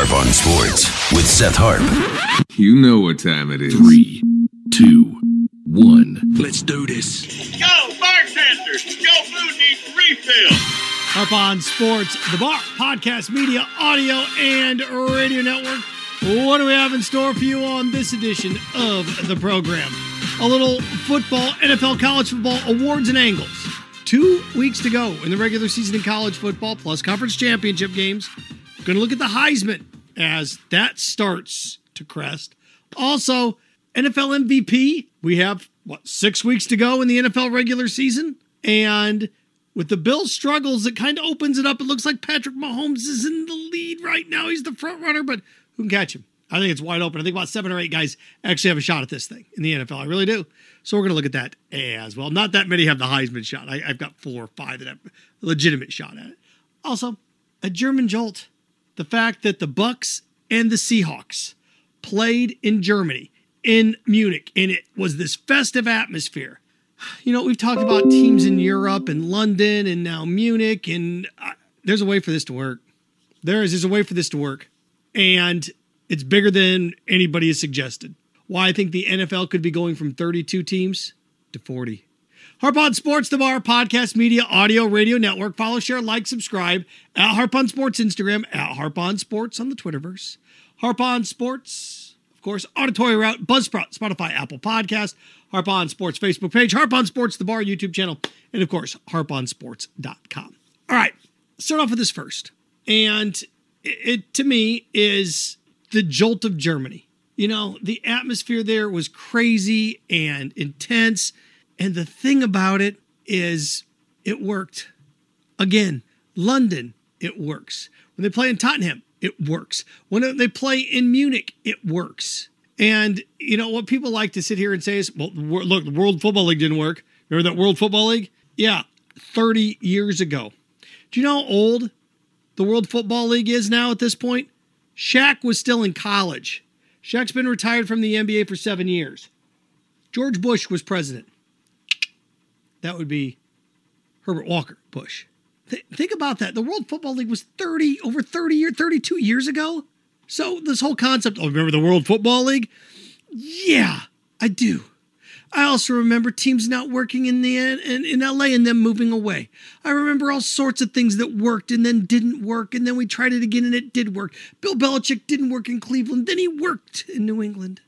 Harp on Sports with Seth Harp. You know what time it is. Three, two, one. Let's do this. Go, bartender! Your food needs refill! Harp on Sports, the Bar, podcast, media, audio, and radio network. What do we have in store for you on this edition of the program? A little football, NFL, college football, awards and angles. Two weeks to go in the regular season in college football, plus conference championship games. Going to look at the Heisman as that starts to crest. Also, NFL MVP. We have, what, six weeks to go in the NFL regular season? And with the Bills' struggles, it kind of opens it up. It looks like Patrick Mahomes is in the lead right now. He's the front runner, but who can catch him? I think it's wide open. I think about seven or eight guys actually have a shot at this thing in the NFL. I really do. So we're going to look at that as well. Not that many have the Heisman shot. I, have got four or five that have a legitimate shot at it. Also, a German jolt. The fact that the Bucs and the Seahawks played in Germany, in Munich, and it was this festive atmosphere. You know, we've talked about teams in Europe and London and now Munich, and uh, there's a way for this to work. There is. There's a way for this to work. And it's bigger than anybody has suggested. Why I think the NFL could be going from 32 teams to 40. Harp on Sports, the Bar podcast, media, audio, radio network. Follow, share, like, subscribe at Harp on Sports Instagram, at Harp on Sports on the Twitterverse. Harp on Sports, of course, Auditory Route, Buzzsprout, Spotify, Apple Podcast, Harp on Sports Facebook page, Harp on Sports, the Bar YouTube channel, and of course, harponsports.com. All right, start off with this first. And it, it to me is the jolt of Germany. You know, the atmosphere there was crazy and intense. And the thing about it is, it worked. Again, London, it works. When they play in Tottenham, it works. When they play in Munich, it works. And, you know, what people like to sit here and say is, well, look, the World Football League didn't work. Remember that World Football League? Yeah, 30 years ago. Do you know how old the World Football League is now at this point? Shaq was still in college. Shaq's been retired from the NBA for seven years. George Bush was president. That would be Herbert Walker Bush. Th- think about that. The World Football League was 30, over 30 years, 32 years ago. So this whole concept, oh, remember the World Football League? Yeah, I do. I also remember teams not working in the in, in LA and them moving away. I remember all sorts of things that worked and then didn't work, and then we tried it again and it did work. Bill Belichick didn't work in Cleveland, then he worked in New England.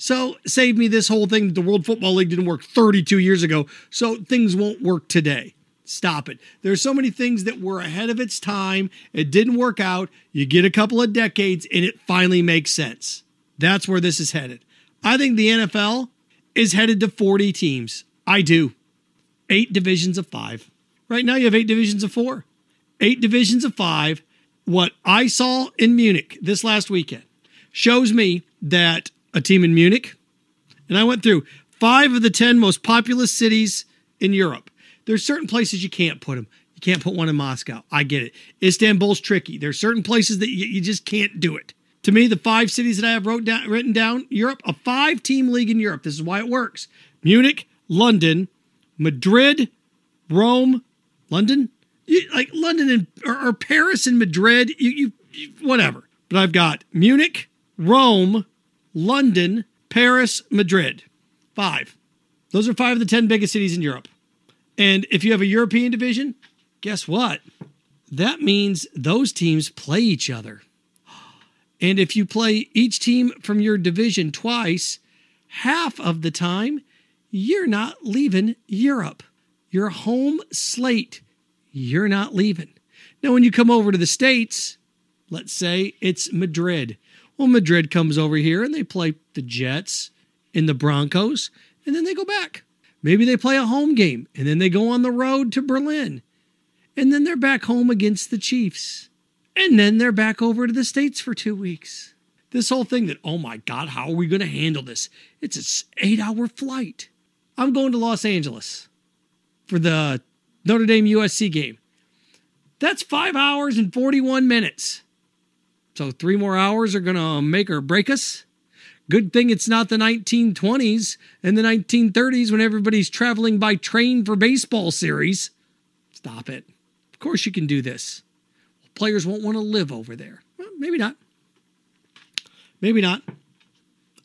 So save me this whole thing. The World Football League didn't work 32 years ago, so things won't work today. Stop it. There's so many things that were ahead of its time. It didn't work out. You get a couple of decades and it finally makes sense. That's where this is headed. I think the NFL is headed to 40 teams. I do. Eight divisions of five. Right now, you have eight divisions of four. Eight divisions of five. What I saw in Munich this last weekend shows me that a team in Munich, and I went through five of the 10 most populous cities in Europe. There's certain places you can't put them. You can't put one in Moscow. I get it. Istanbul's tricky. There's certain places that you, you just can't do it. To me, the five cities that I have wrote down, written down, Europe, a five team league in Europe. This is why it works Munich, London, Madrid, Rome, London, you, like London and or, or, Paris and Madrid, you, you, you, whatever. But I've got Munich, Rome, London, Paris, Madrid. Five. Those are five of the 10 biggest cities in Europe. And if you have a European division, guess what? That means those teams play each other. And if you play each team from your division twice, half of the time, you're not leaving Europe. Your home slate, you're not leaving. Now, when you come over to the States, let's say it's Madrid. Well, Madrid comes over here and they play the Jets and the Broncos, and then they go back. Maybe they play a home game and then they go on the road to Berlin. And then they're back home against the Chiefs. And then they're back over to the States for two weeks. This whole thing that, oh my God, how are we going to handle this? It's an eight hour flight. I'm going to Los Angeles for the Notre Dame USC game. That's five hours and 41 minutes. So three more hours are going to make or break us. Good thing it's not the 1920s and the 1930s when everybody's traveling by train for baseball series. Stop it. Of course you can do this players won't want to live over there. Well, maybe not. Maybe not.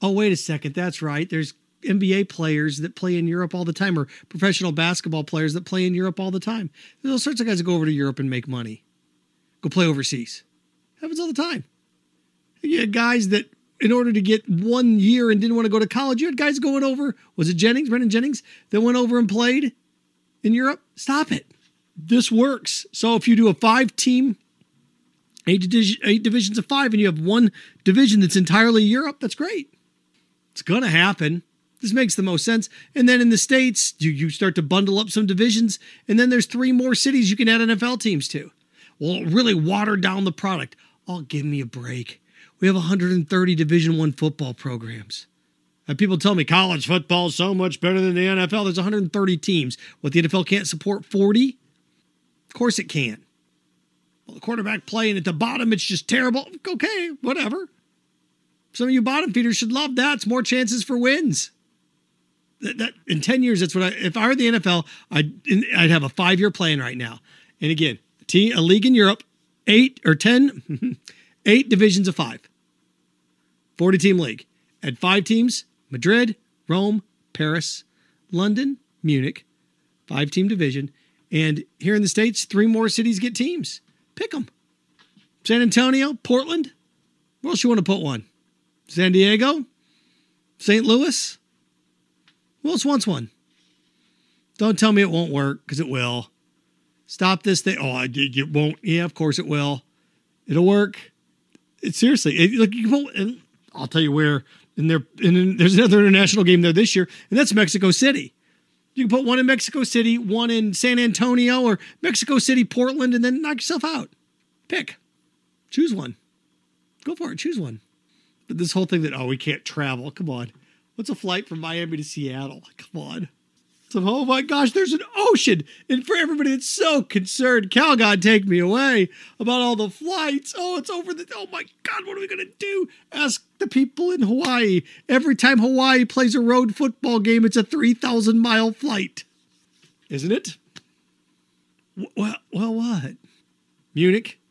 Oh, wait a second. That's right. There's NBA players that play in Europe all the time, or professional basketball players that play in Europe all the time. There's all sorts of guys that go over to Europe and make money, go play overseas. Happens all the time. You had guys that, in order to get one year and didn't want to go to college, you had guys going over. Was it Jennings, Brandon Jennings, that went over and played in Europe? Stop it. This works. So if you do a five team, eight, eight divisions of five, and you have one division that's entirely Europe, that's great. It's going to happen. This makes the most sense. And then in the States, you, you start to bundle up some divisions, and then there's three more cities you can add NFL teams to. Well, really water down the product. Oh, give me a break. We have 130 Division One football programs. And people tell me college football is so much better than the NFL. There's 130 teams. What the NFL can't support 40? Of course it can't. Well, the quarterback playing at the bottom, it's just terrible. Okay, whatever. Some of you bottom feeders should love that. It's more chances for wins that, that in 10 years, that's what I, if I were the NFL, I'd, I'd have a five year plan right now. And again, a league in Europe, eight or 10, eight divisions of five, 40 team league. At five teams, Madrid, Rome, Paris, London, Munich, five team division. And here in the States, three more cities get teams. Pick them. San Antonio, Portland. Where else you want to put one? San Diego, St. Louis, who else wants one? Don't tell me it won't work because it will. Stop this thing. Oh, I did. It won't. Yeah, of course it will. It'll work. It, seriously. It, look, you can and I'll tell you where. And there, and there's another international game there this year, and that's Mexico City. You can put one in Mexico City, one in San Antonio, or Mexico City, Portland, and then knock yourself out. Pick. Choose one. Go for it. Choose one. But this whole thing that, oh, we can't travel. Come on. What's a flight from Miami to Seattle? Come on. So, oh my gosh, there's an ocean. And for everybody that's so concerned, Calgon take me away about all the flights. Oh, it's over the. Oh my God, what are we going to do? Ask the people in Hawaii. Every time Hawaii plays a road football game, it's a 3,000 mile flight. Isn't it? Well, well, what? Munich.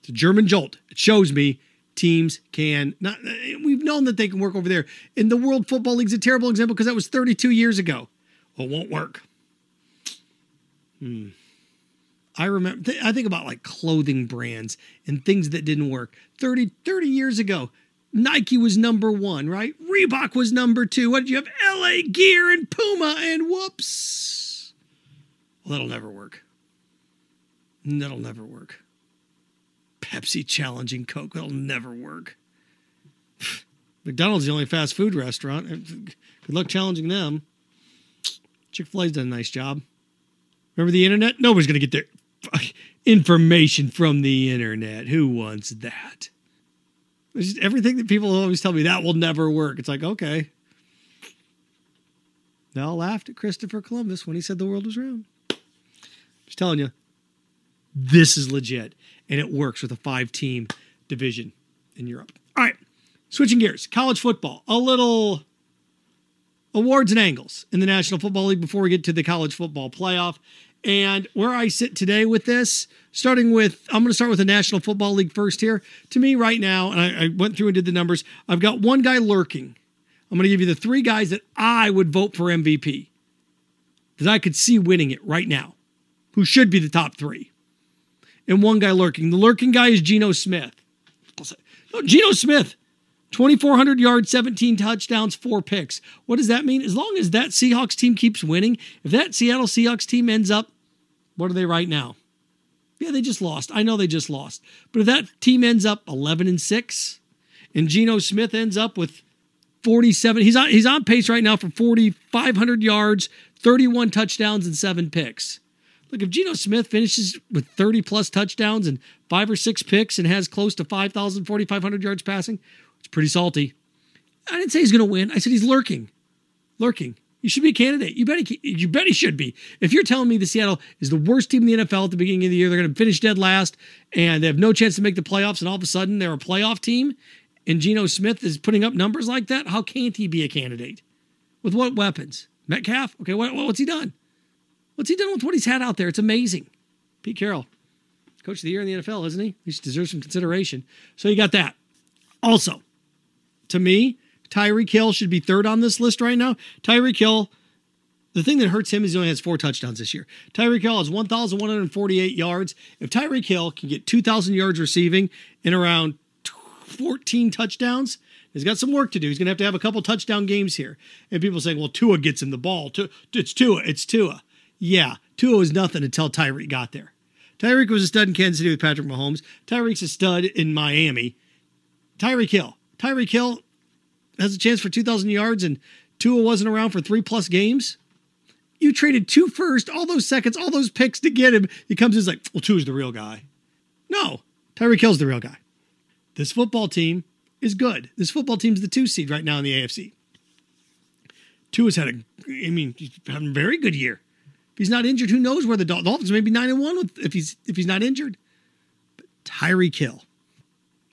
It's a German jolt. It shows me teams can not we've known that they can work over there and the world football league's a terrible example because that was 32 years ago well, it won't work hmm. i remember i think about like clothing brands and things that didn't work 30 30 years ago nike was number one right reebok was number two what did you have la gear and puma and whoops well that'll never work that'll never work Pepsi challenging Coke. That'll never work. McDonald's the only fast food restaurant. Good luck challenging them. Chick fil A's done a nice job. Remember the internet? Nobody's going to get their information from the internet. Who wants that? It's Just everything that people always tell me that will never work. It's like, okay. They all laughed at Christopher Columbus when he said the world was round. Just telling you, this is legit and it works with a five team division in Europe. All right, switching gears, college football, a little awards and angles in the National Football League before we get to the college football playoff. And where I sit today with this, starting with, I'm going to start with the National Football League first here. To me, right now, and I, I went through and did the numbers, I've got one guy lurking. I'm going to give you the three guys that I would vote for MVP, that I could see winning it right now, who should be the top three and one guy lurking. The lurking guy is Geno Smith. No, Geno Smith, 2,400 yards, 17 touchdowns, four picks. What does that mean? As long as that Seahawks team keeps winning, if that Seattle Seahawks team ends up, what are they right now? Yeah, they just lost. I know they just lost. But if that team ends up 11 and 6 and Geno Smith ends up with 47, he's on, he's on pace right now for 4,500 yards, 31 touchdowns, and seven picks. Look, if Geno Smith finishes with 30 plus touchdowns and five or six picks and has close to 5,000, 4,500 yards passing, it's pretty salty. I didn't say he's going to win. I said he's lurking. Lurking. You should be a candidate. You bet he, you bet he should be. If you're telling me the Seattle is the worst team in the NFL at the beginning of the year, they're going to finish dead last and they have no chance to make the playoffs, and all of a sudden they're a playoff team, and Geno Smith is putting up numbers like that, how can't he be a candidate? With what weapons? Metcalf? Okay, what, what's he done? What's he done with what he's had out there? It's amazing. Pete Carroll, Coach of the year in the NFL, isn't he? He deserves some consideration. So you got that. Also, to me, Tyreek Hill should be third on this list right now. Tyreek Hill, the thing that hurts him is he only has four touchdowns this year. Tyreek Hill has 1,148 yards. If Tyreek Hill can get 2,000 yards receiving and around 14 touchdowns, he's got some work to do. He's going to have to have a couple touchdown games here. And people saying, well, Tua gets him the ball. It's Tua. It's Tua. Yeah, Tua was nothing until Tyreek got there. Tyreek was a stud in Kansas City with Patrick Mahomes. Tyreek's a stud in Miami. Tyreek Hill. Tyreek Hill has a chance for 2,000 yards and Tua wasn't around for three plus games. You traded two first, all those seconds, all those picks to get him. He comes in like, well, Tua's the real guy. No, Tyreek Hill's the real guy. This football team is good. This football team's the two seed right now in the AFC. Tua's had a, I mean, he's having a very good year. If he's not injured, who knows where the Dolphins may be nine and one with if he's if he's not injured. But Tyreek Hill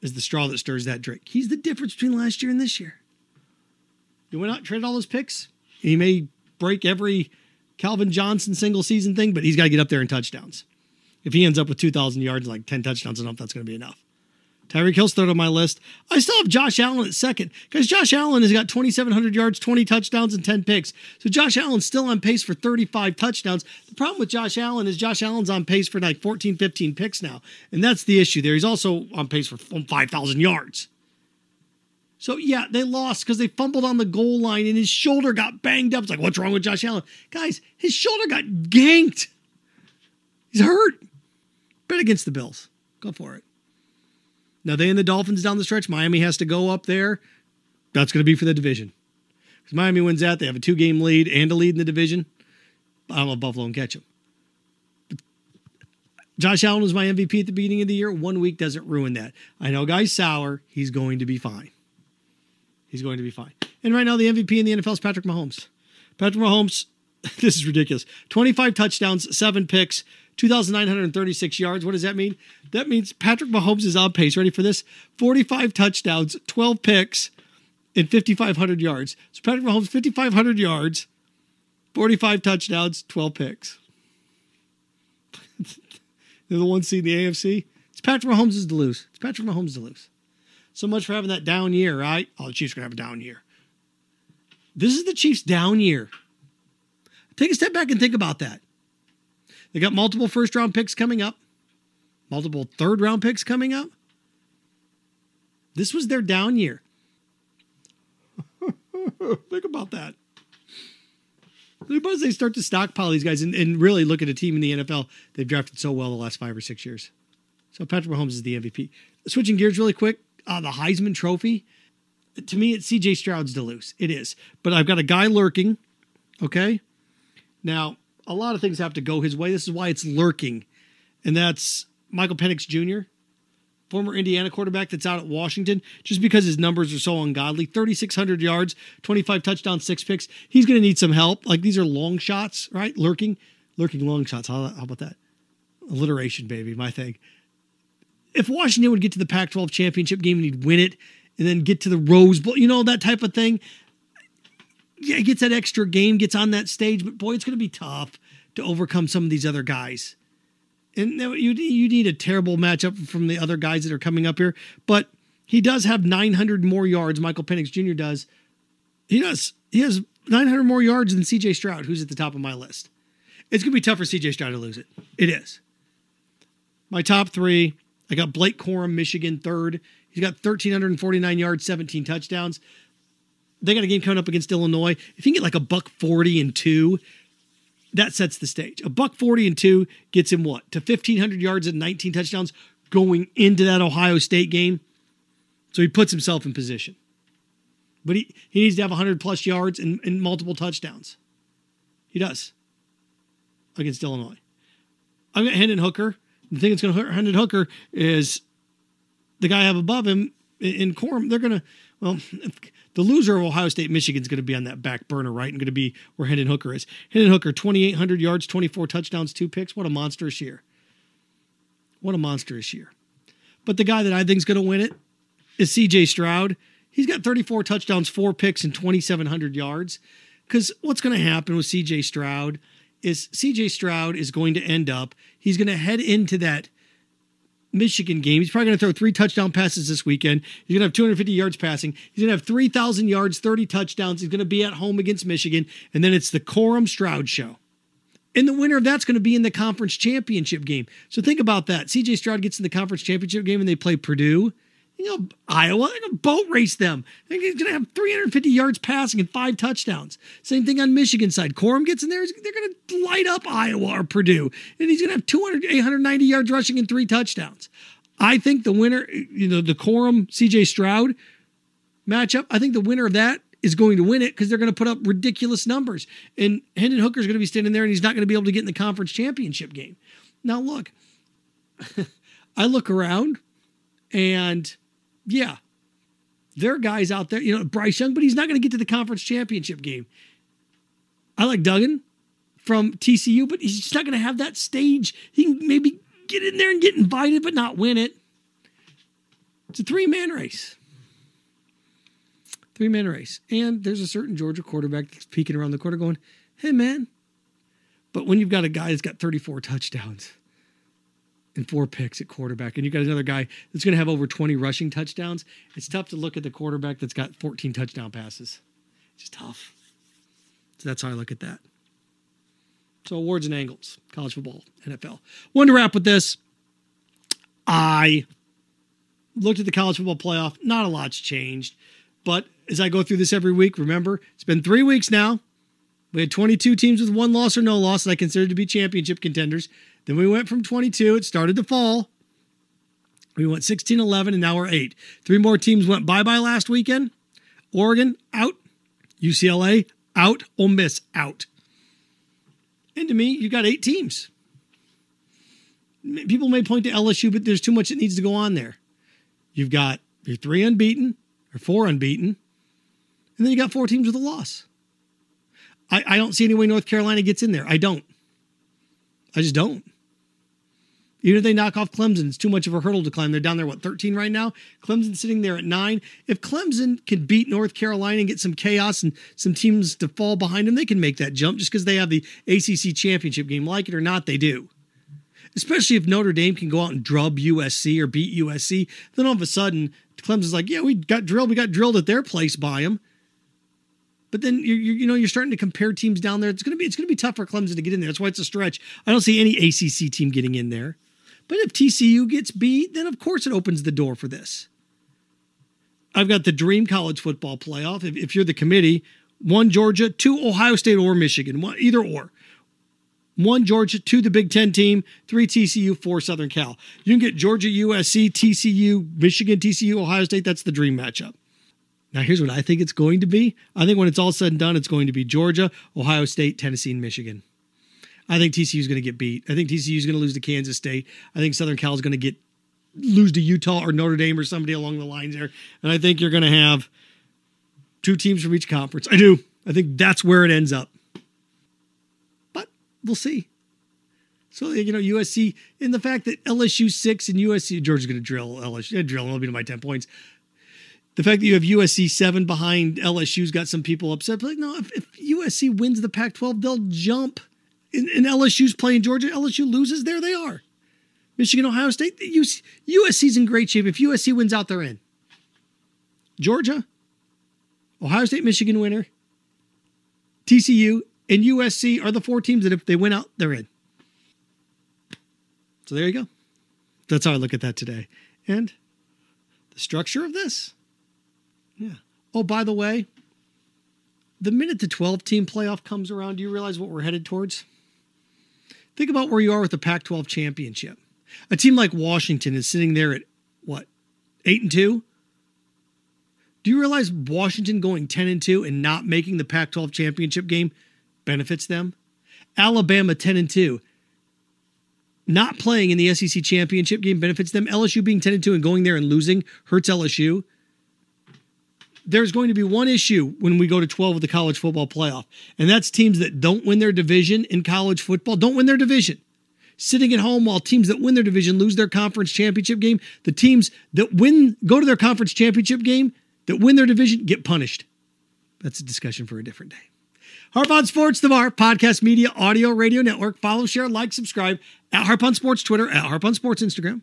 is the straw that stirs that drink. He's the difference between last year and this year. You went out and traded all those picks. He may break every Calvin Johnson single season thing, but he's got to get up there in touchdowns. If he ends up with 2,000 yards, like 10 touchdowns, I don't know if that's going to be enough. Tyreek Hill's third on my list. I still have Josh Allen at second because Josh Allen has got 2,700 yards, 20 touchdowns, and 10 picks. So Josh Allen's still on pace for 35 touchdowns. The problem with Josh Allen is Josh Allen's on pace for like 14, 15 picks now. And that's the issue there. He's also on pace for 5,000 yards. So yeah, they lost because they fumbled on the goal line and his shoulder got banged up. It's like, what's wrong with Josh Allen? Guys, his shoulder got ganked. He's hurt. Bet against the Bills. Go for it. Now they and the Dolphins down the stretch. Miami has to go up there. That's going to be for the division. Because Miami wins that, they have a two-game lead and a lead in the division. I don't know if Buffalo can catch them. Josh Allen was my MVP at the beginning of the year. One week doesn't ruin that. I know guy's sour. He's going to be fine. He's going to be fine. And right now, the MVP in the NFL is Patrick Mahomes. Patrick Mahomes, this is ridiculous. 25 touchdowns, seven picks, 2,936 yards. What does that mean? That means Patrick Mahomes is on pace. Ready for this? 45 touchdowns, 12 picks, and 5,500 yards. So Patrick Mahomes, 5,500 yards, 45 touchdowns, 12 picks. They're the one seed in the AFC. It's Patrick Mahomes is to lose. It's Patrick Mahomes to lose. So much for having that down year, right? Oh, the Chiefs are going to have a down year. This is the Chiefs' down year. Take a step back and think about that. They got multiple first round picks coming up, multiple third round picks coming up. This was their down year. Think about that. Suppose they start to stockpile these guys and, and, really look at a team in the NFL they've drafted so well the last five or six years. So Patrick Mahomes is the MVP. Switching gears really quick, uh, the Heisman Trophy. To me, it's CJ Stroud's to lose. It is. But I've got a guy lurking. Okay. Now, a lot of things have to go his way. This is why it's lurking. And that's Michael Penix Jr., former Indiana quarterback that's out at Washington, just because his numbers are so ungodly 3,600 yards, 25 touchdowns, six picks. He's going to need some help. Like these are long shots, right? Lurking, lurking long shots. How, how about that? Alliteration, baby, my thing. If Washington would get to the Pac 12 championship game and he'd win it, and then get to the Rose Bowl, you know, that type of thing, yeah, gets that extra game, gets on that stage, but boy, it's going to be tough to overcome some of these other guys. And you you need a terrible matchup from the other guys that are coming up here, but he does have 900 more yards. Michael Penix Jr. does. He does. He has 900 more yards than C.J. Stroud, who's at the top of my list. It's going to be tough for C.J. Stroud to lose it. It is. My top three. I got Blake Corum, Michigan, third. He's got 1,349 yards, 17 touchdowns they got a game coming up against Illinois. If you can get like a buck 40 and two, that sets the stage. A buck 40 and two gets him what? To 1,500 yards and 19 touchdowns going into that Ohio State game. So he puts himself in position. But he, he needs to have 100 plus yards and, and multiple touchdowns. He does against Illinois. I've got Hendon Hooker. The thing that's going to hurt Hendon Hooker is the guy I have above him in Corum. They're going to, well, the loser of Ohio State Michigan is going to be on that back burner, right? And going to be where Hendon Hooker is. Hendon Hooker, 2,800 yards, 24 touchdowns, two picks. What a monstrous year. What a monstrous year. But the guy that I think is going to win it is CJ Stroud. He's got 34 touchdowns, four picks, and 2,700 yards. Because what's going to happen with CJ Stroud is CJ Stroud is going to end up, he's going to head into that Michigan game. He's probably going to throw three touchdown passes this weekend. He's going to have 250 yards passing. He's going to have 3,000 yards, 30 touchdowns. He's going to be at home against Michigan. And then it's the Corum Stroud show. And the winner of that's going to be in the conference championship game. So think about that. CJ Stroud gets in the conference championship game and they play Purdue. You know, Iowa, they're to boat race them. They're going to have 350 yards passing and five touchdowns. Same thing on Michigan side. Corum gets in there, they're going to light up Iowa or Purdue. And he's going to have 200, 890 yards rushing and three touchdowns. I think the winner, you know, the Corum CJ Stroud matchup, I think the winner of that is going to win it because they're going to put up ridiculous numbers. And Hendon Hooker is going to be standing there and he's not going to be able to get in the conference championship game. Now, look, I look around and yeah, there are guys out there, you know, Bryce Young, but he's not going to get to the conference championship game. I like Duggan from TCU, but he's just not going to have that stage. He can maybe get in there and get invited, but not win it. It's a three man race. Three man race. And there's a certain Georgia quarterback that's peeking around the corner going, hey, man. But when you've got a guy that's got 34 touchdowns, and four picks at quarterback, and you got another guy that's going to have over 20 rushing touchdowns, it's tough to look at the quarterback that's got 14 touchdown passes. It's just tough. So that's how I look at that. So awards and angles, college football, NFL. One to wrap with this. I looked at the college football playoff. Not a lot's changed, but as I go through this every week, remember it's been three weeks now. We had 22 teams with one loss or no loss that I considered to be championship contenders. Then we went from 22, it started to fall. We went 16 11, and now we're eight. Three more teams went bye bye last weekend. Oregon out, UCLA out, Ole Miss out. And to me, you got eight teams. People may point to LSU, but there's too much that needs to go on there. You've got your three unbeaten or four unbeaten, and then you got four teams with a loss. I, I don't see any way North Carolina gets in there. I don't. I just don't. Even if they knock off Clemson, it's too much of a hurdle to climb. They're down there, what, 13 right now? Clemson's sitting there at nine. If Clemson can beat North Carolina and get some chaos and some teams to fall behind them, they can make that jump just because they have the ACC championship game. Like it or not, they do. Especially if Notre Dame can go out and drub USC or beat USC, then all of a sudden Clemson's like, yeah, we got drilled. We got drilled at their place by them. But then you you know you're starting to compare teams down there. It's gonna be it's gonna be tough for Clemson to get in there. That's why it's a stretch. I don't see any ACC team getting in there. But if TCU gets beat, then of course it opens the door for this. I've got the dream college football playoff. If, if you're the committee, one Georgia, two Ohio State or Michigan, one, either or. One Georgia, two the Big Ten team, three TCU, four Southern Cal. You can get Georgia, USC, TCU, Michigan, TCU, Ohio State. That's the dream matchup. Now, here's what I think it's going to be. I think when it's all said and done, it's going to be Georgia, Ohio State, Tennessee, and Michigan. I think TCU is going to get beat. I think TCU is going to lose to Kansas State. I think Southern Cal is going to get lose to Utah or Notre Dame or somebody along the lines there. And I think you're going to have two teams from each conference. I do. I think that's where it ends up. But we'll see. So you know USC in the fact that LSU six and USC Georgia's going to drill LSU drill. It'll be to my ten points the fact that you have USC seven behind LSU's got some people upset. But like, no, if, if USC wins the Pac-12, they'll jump. And, and, LSU's playing Georgia. LSU loses. There they are. Michigan, Ohio State. USC's in great shape. If USC wins out, they're in. Georgia, Ohio State, Michigan winner, TCU, and USC are the four teams that if they win out, they're in. So there you go. That's how I look at that today. And the structure of this yeah. Oh, by the way, the minute the 12 team playoff comes around, do you realize what we're headed towards? Think about where you are with the Pac 12 championship. A team like Washington is sitting there at what, 8 and 2? Do you realize Washington going 10 and 2 and not making the Pac 12 championship game benefits them? Alabama 10 and 2 not playing in the SEC championship game benefits them. LSU being 10 and 2 and going there and losing hurts LSU there's going to be one issue when we go to 12 of the college football playoff, and that's teams that don't win their division in college football, don't win their division. Sitting at home while teams that win their division lose their conference championship game, the teams that win go to their conference championship game that win their division get punished. That's a discussion for a different day. Harp on Sports, the Bar, podcast media, audio, radio network. Follow, share, like, subscribe at Harp on Sports Twitter, at Harp on Sports Instagram.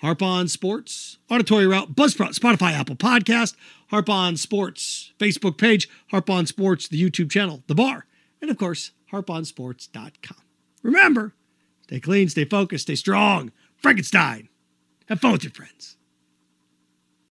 Harp on Sports, Auditory Route, Buzzsprout, Spotify, Apple Podcast, Harp on Sports Facebook page, Harp on Sports, the YouTube channel, The Bar, and of course, harponsports.com. Remember, stay clean, stay focused, stay strong. Frankenstein. Have fun with your friends.